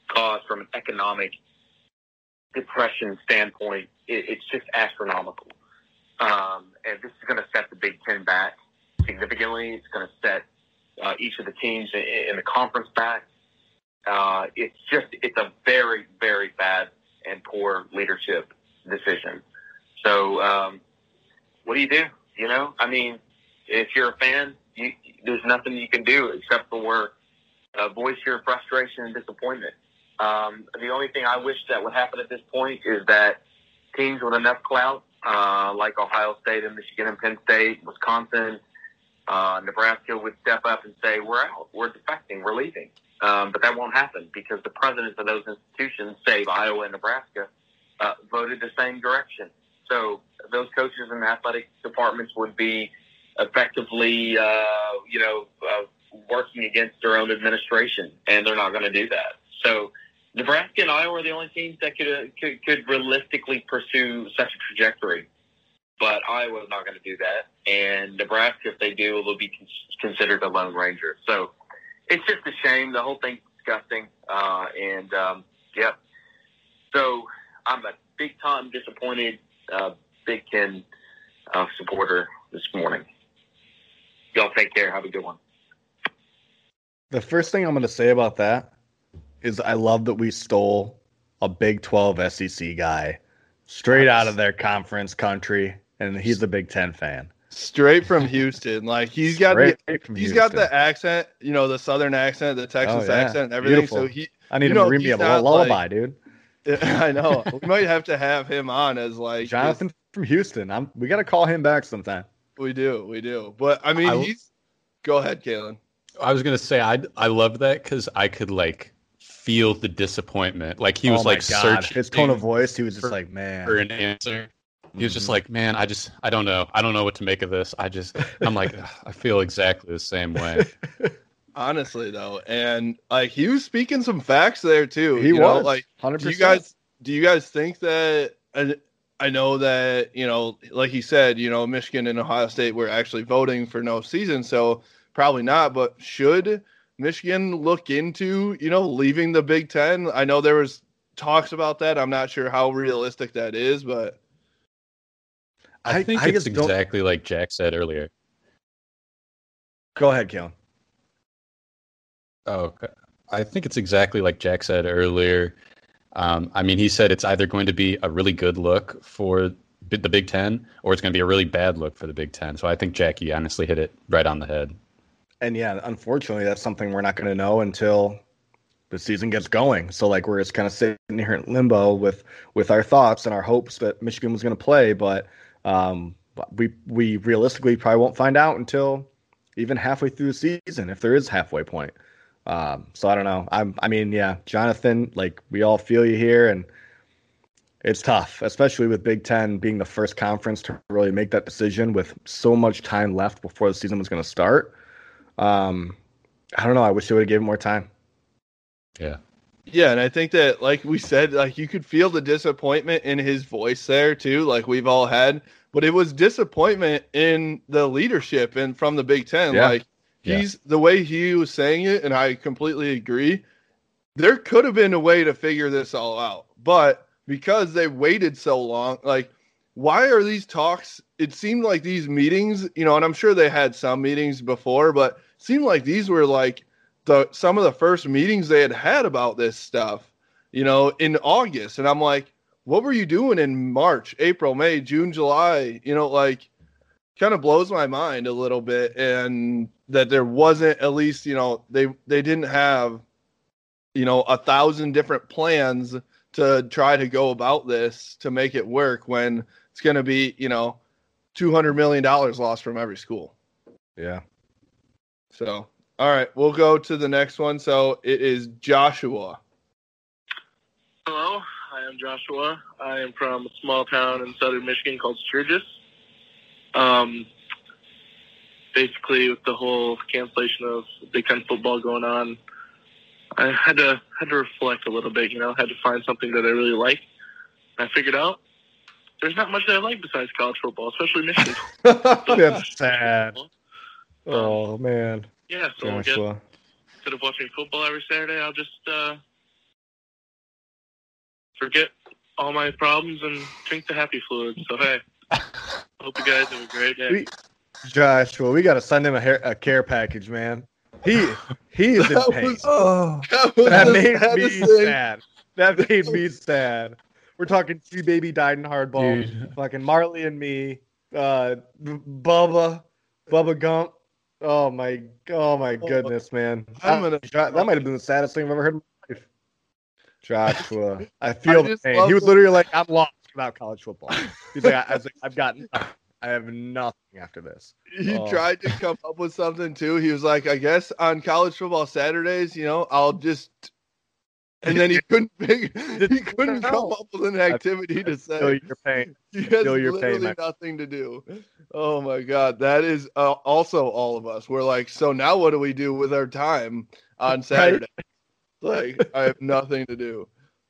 cause from an economic depression standpoint, it, it's just astronomical. Um, and this is going to set the Big Ten back significantly. It's going to set uh, each of the teams in, in the conference back. Uh, it's just it's a very very bad and poor leadership decision. So um, what do you do? You know, I mean, if you're a fan, you, there's nothing you can do except for uh, voice your frustration and disappointment. Um, the only thing I wish that would happen at this point is that teams with enough clout, uh, like Ohio State and Michigan and Penn State, Wisconsin, uh, Nebraska, would step up and say, "We're out. We're defecting. We're leaving." Um, but that won't happen because the presidents of those institutions, save Iowa and Nebraska, uh, voted the same direction. So those coaches and athletic departments would be effectively, uh, you know, uh, working against their own administration, and they're not going to do that. So Nebraska and Iowa are the only teams that could, uh, could could realistically pursue such a trajectory. But Iowa's not going to do that, and Nebraska, if they do, will be con- considered a lone ranger. So it's just a shame. The whole thing's disgusting, uh, and um. So I'm a big time disappointed uh, Big Ten uh, supporter this morning. Y'all take care. Have a good one. The first thing I'm going to say about that is I love that we stole a Big 12 SEC guy straight out of their conference country, and he's a Big Ten fan. Straight from Houston, like he's got the, Straight from he's got the accent, you know, the Southern accent, the Texas Oh, yeah. accent, and everything. Beautiful. So he, I need you him know, to read me a lullaby, like- dude. <laughs> I know we might have to have him on as like Jonathan from Houston. I'm. We got to call him back sometime. We do, we do. But I mean, I he's. Go ahead, Kalen. I was gonna say I I love that because I could like feel the disappointment. Like he was oh like God. searching his tone of voice. He was just for- like, man. for an answer. He was just like, man, I just I don't know. I don't know what to make of this. I just I'm like I feel exactly the same way. <laughs> Honestly, though, and like he was speaking some facts there too. he you know, was like hundred do you guys do you guys think that and I know that you know like he said you know Michigan and Ohio State were actually voting for no season so probably not but should Michigan look into you know leaving the Big 10 I know there was talks about that I'm not sure how realistic that is but I, I- think I it's just don't- exactly like Jack said earlier. Go ahead, Kalen. Oh. I think it's exactly like Jack said earlier. Um, I mean, he said it's either going to be a really good look for the Big Ten or it's going to be a really bad look for the Big Ten. So I think Jackie honestly hit it right on the head. And yeah, unfortunately, that's something we're not going to know until the season gets going. So like we're just kind of sitting here in limbo with with our thoughts and our hopes that Michigan was going to play, but um, we we realistically probably won't find out until even halfway through the season if there is halfway point. Um, so I don't know. I'm I mean, yeah, Jonathan, like we all feel you here and it's tough, especially with Big Ten being the first conference to really make that decision with so much time left before the season was going to start. Um, I don't know. I wish they would have given more time. Yeah. Yeah, and I think that, like we said, like you could feel the disappointment in his voice there too, like we've all had. But it was disappointment in the leadership and from the Big Ten. Yeah. Like Yeah. he's the way he was saying it, and I completely agree. There could have been a way to figure this all out, but because they waited so long, like why are these talks? It seemed like these meetings, you know, and I'm sure they had some meetings before, but seemed like these were like the some of the first meetings they had had about this stuff, you know, in August. And I'm like, what were you doing in March, April, May, June, July? You know, like kind of blows my mind a little bit and that there wasn't at least, you know, they they didn't have you know, a thousand different plans to try to go about this to make it work when it's going to be, you know, 200 million dollars lost from every school. Yeah. So, all right, we'll go to the next one. So it is Joshua. Hello, I am Joshua. I am from a small town in southern Michigan called Sturgis. Um, basically, with the whole cancellation of Big Ten football going on, I had to had to reflect a little bit. You know, had to find something that I really like. I figured out there's not much that I like besides college football, especially Michigan. <laughs> That's <laughs> sad. Oh man, Yeah, so I guess Joshua. instead of watching football every Saturday, I'll just uh, forget all my problems and drink the happy fluid. So hey, hope you guys have a great day. We- Joshua, we got to send him a, hair, a care package, man. He he is <laughs> in pain. was- oh, That, that made me thing. sad. That made me sad. We're talking G baby died in hardball. Dude. Fucking Marley and me. Uh, B- Bubba, Bubba Gump. Oh my, oh my goodness, man. I'm That, gonna- that might have been the saddest thing I've ever heard in my life. Joshua, I feel the pain. He was literally like, "I'm lost without college football." <laughs> He's like, I, I was like, "I've got, nothing. I have nothing after this." He Oh. tried to come up with something too. He was like, I guess on college football Saturdays, you know, I'll just. <laughs> And then he couldn't figure, he couldn't come up with an activity to Feel say. your pain. <laughs> He has feel your pain, literally man. nothing to do. Oh my god, that is uh, also all of us. We're like, so now what do we do with our time on Saturday? Like, I have nothing to do.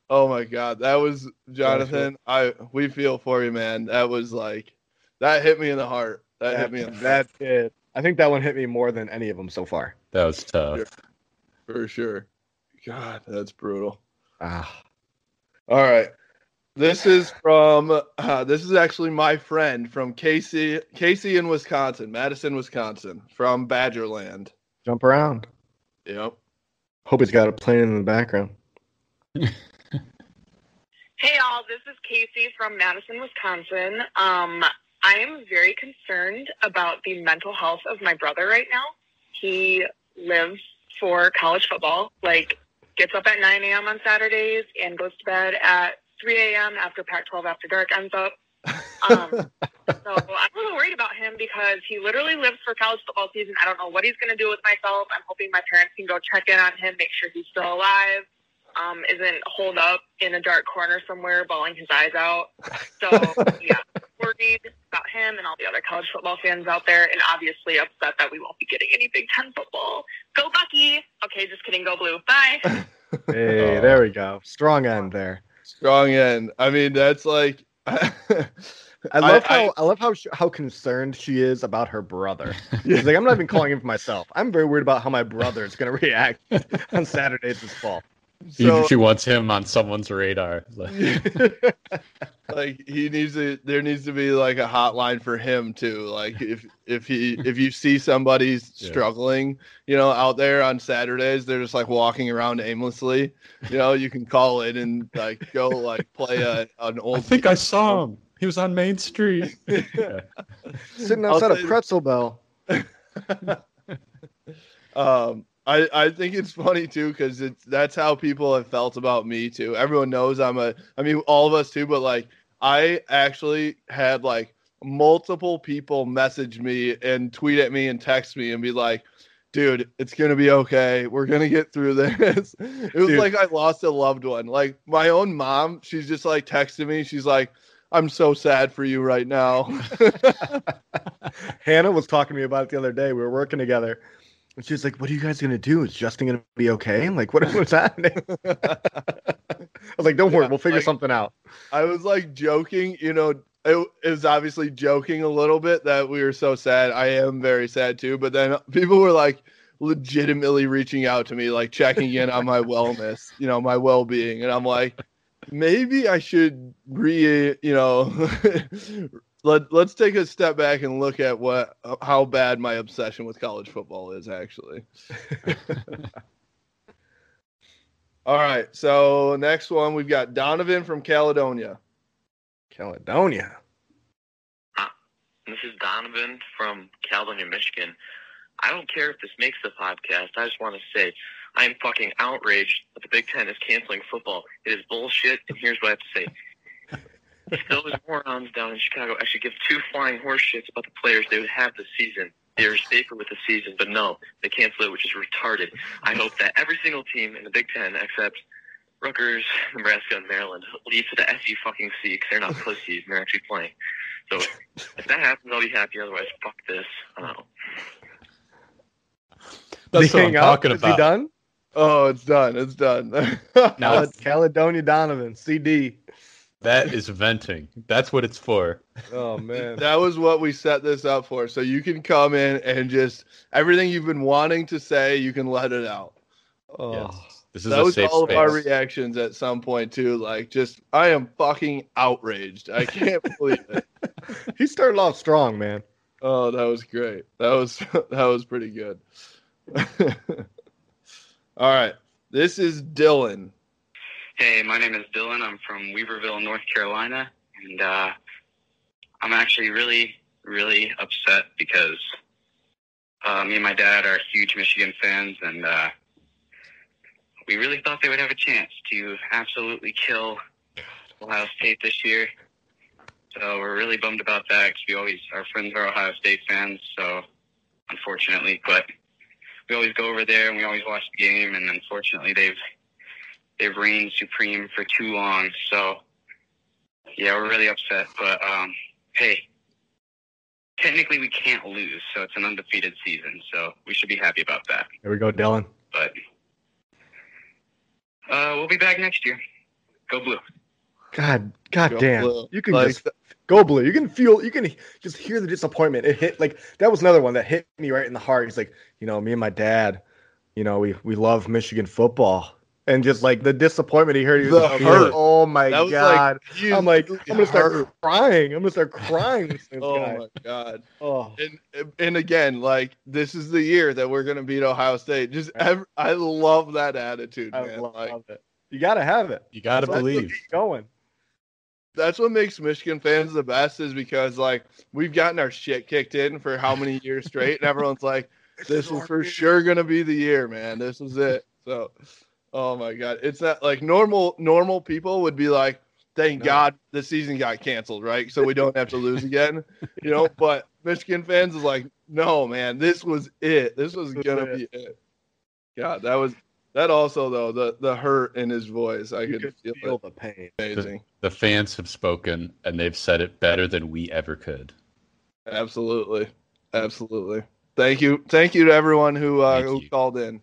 Oh my god, that was Jonathan. I we feel for you, man. That was like, that hit me in the heart. That, hit me in the heart. that did. I think that one hit me more than any of them so far. That was tough. for sure. God, that's brutal. Ah, All right. This is from uh, this is actually my friend from Casey Casey in Wisconsin, Madison, Wisconsin, from Badgerland. jump around. Yep. Hope he's got a plane in the background. <laughs> Hey, all. This is Casey from Madison, Wisconsin. Um, I am very concerned about the mental health of my brother right now. He lives for college football, like, gets up at 9 a.m. on Saturdays and goes to bed at 3 a.m. after Pac 12 After Dark ends up. Um, <laughs> so I'm a little worried about him because he literally lives for college football season. I don't know what he's going to do with myself. I'm hoping my parents can go check in on him, make sure he's still alive um, isn't holed up in a dark corner somewhere bawling his eyes out. So, <laughs> yeah, worried about him and all the other college football fans out there, and obviously upset that we won't be getting any Big Ten football. Go Bucky! Okay, just kidding. Go Blue. Bye. <laughs> Hey, there we go. Strong end there. Strong end. I mean, that's like <laughs> I love I- how I, love how sh- how concerned she is about her brother. She's like, I'm not even calling him for myself. I'm very worried about how my brother is going to react on Saturdays this fall. She- so she wants him on someone's radar. <laughs> Like, <laughs> like he needs to there needs to be like a hotline for him too. Like if if he if you see somebody <laughs> Yeah. struggling, you know, out there on Saturdays, they're just like walking around aimlessly. You know, you can call it and like go like play a an old I think I saw him. He was on Main Street. Yeah. Sitting outside say- of Pretzel Bell. Um, I, I think it's funny too because it's that's how people have felt about me too. Everyone knows I'm a. I mean, all of us too. But like, I actually had like multiple people message me and tweet at me and text me and be like, "Dude, it's gonna be okay. We're gonna get through <laughs> this." It was Dude. like I lost a loved one. Like my own mom, she's just like texting me. She's like, "I'm so sad for you right now." <laughs> Hannah was talking to me about it the other day. We were working together. And she was like, What are you guys going to do? Is Justin going to be okay? I'm like, what, what's happening? <laughs> I was like, Don't worry. We'll figure like- something out. I was like joking, you know, It was obviously joking a little bit that we were so sad. I am very sad too, but then <laughs> people were like legitimately reaching out to me, like checking in on my wellness, you know, my well being. And I'm like, maybe I should re, you know, <laughs> let, let's take a step back and look at what, uh, how bad my obsession with college football is actually. <laughs> All right. So next one, we've got Donovan from Caledonia. Caledonia. This is Donovan from Caledonia, Michigan. I don't care if this makes the podcast. I just want to say I am fucking outraged that the Big Ten is canceling football. It is bullshit, and here's what I have to say. If those morons down in Chicago actually give two flying horse shits about the players they would have this season, they are safer with the season. But no, they cancel it, which is retarded. I hope that every single team in the Big Ten, except Rutgers, Nebraska, and Maryland, leave to the SU fucking C because they're not pussies and they're actually playing. So if that happens, I'll be happy. Otherwise, fuck this. I don't know. That's Did he what I'm hang up? talking Is about. he done? Oh, it's done. It's done. Now it's <laughs> Caledonia Donovan, CD. That is venting. That's what it's for. Oh, man. that was what we set this up for. So you can come in and just everything you've been wanting to say, you can let it out. Oh. Yes. This is that a was safe all space. of our reactions at some point too. Like, just I am fucking outraged. I can't <laughs> believe it. He started off strong, man. Oh, that was great. That was <laughs> that was pretty good. <laughs> all right, this is Dylan. Hey, my name is Dylan. I'm from Weaverville, North Carolina, and uh, I'm actually really, really upset because Uh, me and my dad are huge Michigan fans, and uh, we really thought they would have a chance to absolutely kill Ohio State this year. So we're really bummed about that because we always our friends are Ohio State fans. So unfortunately, but we always go over there and we always watch the game. And unfortunately, they've they've reigned supreme for too long. So yeah, we're really upset. But um, hey, technically we can't lose, so it's an undefeated season. So we should be happy about that. Here we go, Dylan. But uh, we'll be back next year. Go blue. God, God Go damn. blue. You can Like, just go blue. You can feel, you can just hear the disappointment. It hit like that was another one that hit me right in the heart. He's like, you know, me and my dad, you know, we we love Michigan football. And just like the disappointment he heard, he was The like, hurt. oh my That was, like, god! I'm like, I'm gonna start Hurt. crying. I'm gonna start crying. This <laughs> Oh guy. my god. Oh, And and again, like this is the year that we're gonna beat Ohio State. Just ev I love that attitude, I man. love like it. You gotta have it. You got to That's believe. keeps going. that's what makes Michigan fans the best is because like we've gotten our shit kicked in for how many years straight, and everyone's like, <laughs> "This is for sure gonna be the year, man. This is it." So, oh my god, it's not like normal normal people would be like, "Thank No. God the season got canceled, right? So we don't have to lose again," <laughs> you know. But Michigan fans is like, "No, man, this was it. This was gonna be it." God, that was that also though the the hurt in his voice. I You could could feel, feel the pain. Amazing. The fans have spoken, and they've said it better than we ever could. Absolutely. Absolutely. Thank you. Thank you to everyone who uh, Thank who you. called in.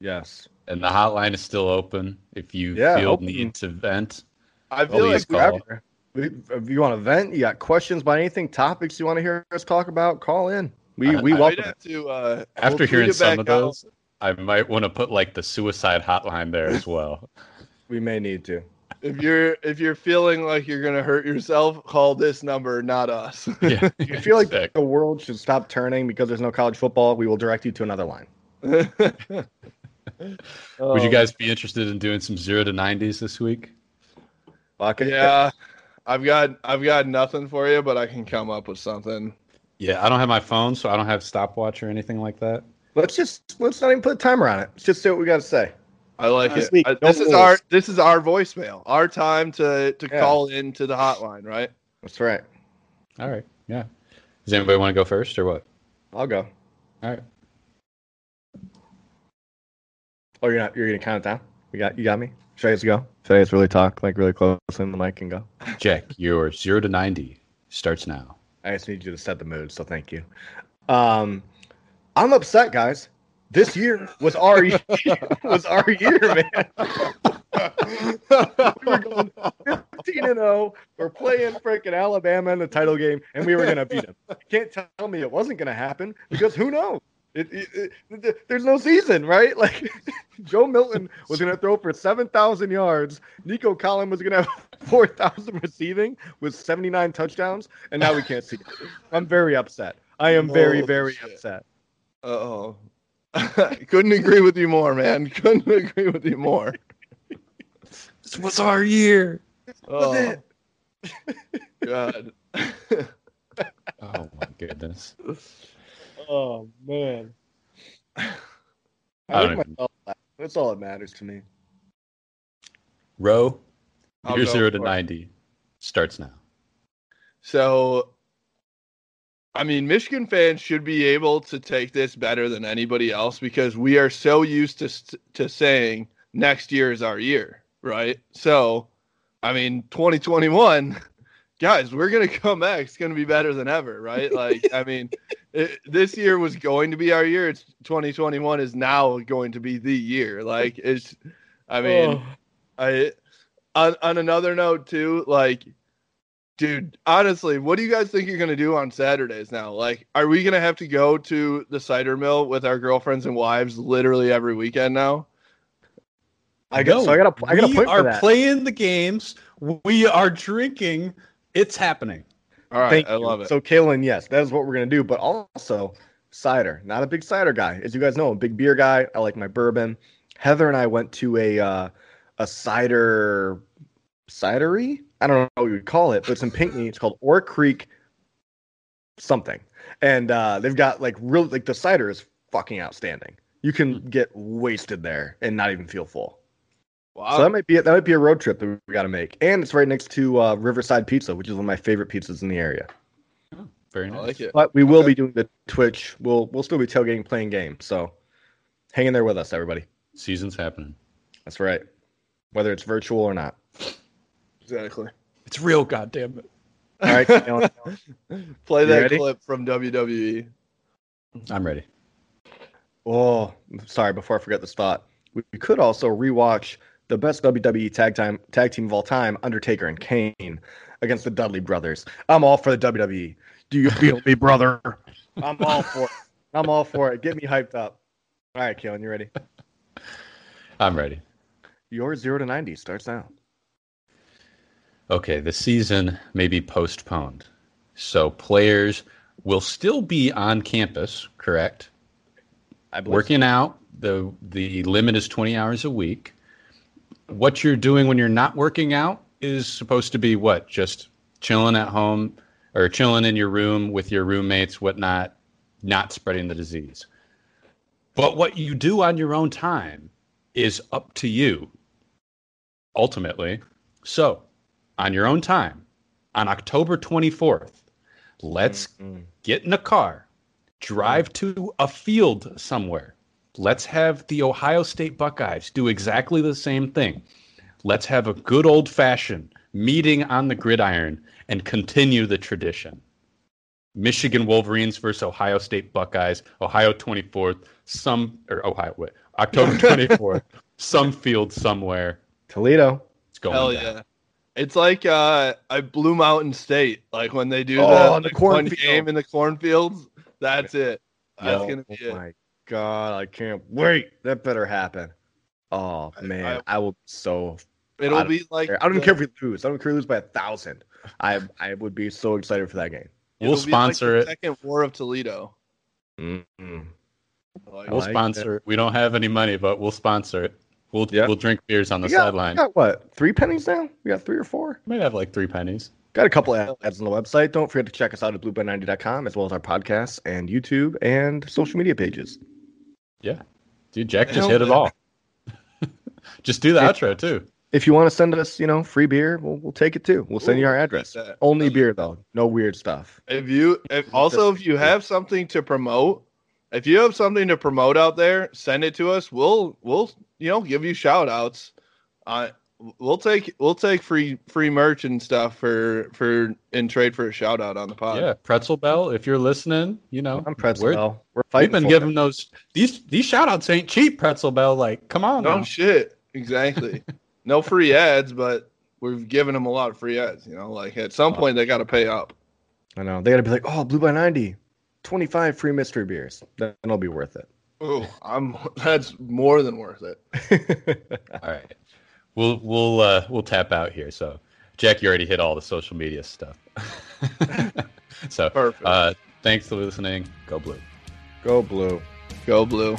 Yes. And the hotline is still open if you Yeah, feel open. need to vent. I feel Please like call. Whatever. If you want to vent, you got questions about anything, topics you want to hear us talk about, call in. We I- we I might welcome have to uh After we'll hearing some back of out. those, I might want to put like the suicide hotline there as <laughs> well. We may need to. If you're if you're feeling like you're gonna hurt yourself, call this number, not us. <laughs> yeah. If you feel like Sick. the world should stop turning because there's no college football, we will direct you to another line. <laughs> Would you guys be interested in doing some zero to nineties this week? Fuck it. Yeah. I've got I've got nothing for you, but I can come up with something. Yeah, I don't have my phone, so I don't have stopwatch or anything like that. Let's just let's not even put a timer on it. Let's just say what we got to say. I like This it. week, Uh, no this is rules. our this is our voicemail. Our time to to Yeah. call into the hotline, right? That's right. All right. Yeah. Does anybody want to go first or what? I'll go. All right. Oh, you're not. You're gonna count it down. You got. You got me. Should I just go? Should I just really talk like really close in the mic and go? Jack, your zero to ninety starts now. I just need you to set the mood. So thank you. Um, I'm upset, guys. This year was our <laughs> year, was our year, man. we were going 15 and 0. We're playing freaking Alabama in the title game, and we were gonna beat them. You can't tell me it wasn't gonna happen because who knows? It, it, it- there's no season, right? <laughs> Like Joe Milton was gonna throw for 7,000 yards. Nico Collin was gonna have <laughs> 4,000 receiving with 79 touchdowns, and now we can't see it. I'm very upset. I am very, Holy very shit. upset. Oh. <laughs> Couldn't agree with you more, man. Couldn't agree with you more. This was our year. Oh. God. Oh my goodness. Oh man. I I like myself laugh. That's all that matters to me. Ro, I'll your go zero to for it. ninety starts now. So, I mean, Michigan fans should be able to take this better than anybody else because we are so used to to saying next year is our year, right? So, I mean, 2021, <laughs> guys, we're gonna come back. It's gonna be better than ever, right? Like, I mean, it, this year was going to be our year. It's 2021 is now going to be the year. Like, it's, I mean. Oh. I on on another note too, like dude, honestly, what do you guys think you're gonna do on Saturdays now? Like, are we gonna have to go to the cider mill with our girlfriends and wives literally every weekend now? I got so I got a I got a we point are for that. playing the games. We are drinking. It's happening. All right, Thank I you. love it. So Kalen, yes, that is what we're gonna do. But also cider. Not a big cider guy, as you guys know. I'm a big beer guy. I like my bourbon. Heather and I went to a uh, a cider cidery. I don't know what you would call it, but it's in Pinckney. It's called Orr Creek something. And uh, they've got like real like the cider is fucking outstanding. You can get wasted there and not even feel full. Wow. So that might be it. That might be a road trip that we got to make. And it's right next to uh, Riverside Pizza, which is one of my favorite pizzas in the area. Very I nice. like it. But we will be doing the Twitch. We'll we'll still be tailgating, playing games. So hang in there with us, everybody. Season's happening. That's right. Whether it's virtual or not. Exactly. It's real, goddamn it. All right. Alan. <laughs> Play You that ready? clip from. WWE. I'm ready. Oh, sorry. Before I forget this thought, we, we could also rewatch the best WWE tag time tag team of all time, Undertaker and Kane, against the Dudley Brothers. I'm all for the WWE. Do you feel me, brother? I'm all for it. I'm all for it. Get me hyped up. All right, Keelan, you ready? I'm ready. Your zero to ninety starts now. Okay, the season may be postponed. So players will still be on campus, correct? I believe. Working out. The the limit is 20 hours a week. What you're doing when you're not working out is supposed to be what? Just chilling at home or chilling in your room with your roommates, whatnot, not spreading the disease. But what you do on your own time is up to you, ultimately. So, on your own time, on October 24th, let's Mm-mm. get in a car, drive mm. to a field somewhere. Let's have the Ohio State Buckeyes do exactly the same thing. Let's have a good old fashioned meeting on the gridiron and continue the tradition. Michigan Wolverines versus Ohio State Buckeyes, Ohio 24th, some or Ohio wait, October <laughs> 24th, some field somewhere. Toledo. It's going Hell down. yeah. It's like uh, I Blue Mountain State, like when they do Oh, the, on the like, one game in the cornfields. That's it. That's Yo, gonna be oh it. my god, I can't wait. That better happen. Oh I- man, I, will be so. It'll be like care. I don't the- care if we lose. I don't care if we lose by a thousand. I I would be so excited for that game. We'll it'll like sponsor the it. Second War of Toledo. Mm-mm. Like, We'll like sponsor it. We don't have any money, but we'll sponsor it. We'll Yeah. we'll drink beers on the We got, sideline. we got what? Three pennies now? We got three or four? Might have like three pennies. Got a couple of ads on the website. Don't forget to check us out at blueband90.com as well as our podcasts and YouTube and social media pages. Yeah. Dude, Jack just hit it yeah. all. <laughs> just do the Yeah. outro too. If you want to send us, you know, free beer, we'll, we'll take it too. We'll send you our address. that. Only beer though. No weird stuff. If you if also if you have something to promote, if you have something to promote out there, send it to us. We'll we'll you know give you shout outs. Uh, we'll take we'll take free free merch and stuff for for in trade for a shout out on the pod. yeah, Pretzel Bell, if you're listening, you know, I'm Pretzel we're- Bell. We're We've been for giving it. those these these shout outs ain't cheap, Pretzel Bell. Like, come on. No now. shit. Exactly. <laughs> no free ads, but we've given them a lot of free ads. You know, like at some point they got to pay up. I know. They got to be like, oh, Blue by 90, 25 free mystery beers. Then it'll be worth it. Oh, I'm that's more than worth it. <laughs> All right. We'll we'll uh we'll tap out here. So Jack, you already hit all the social media stuff. <laughs> so Perfect. uh thanks for listening. Go blue. Go Blue. Go blue.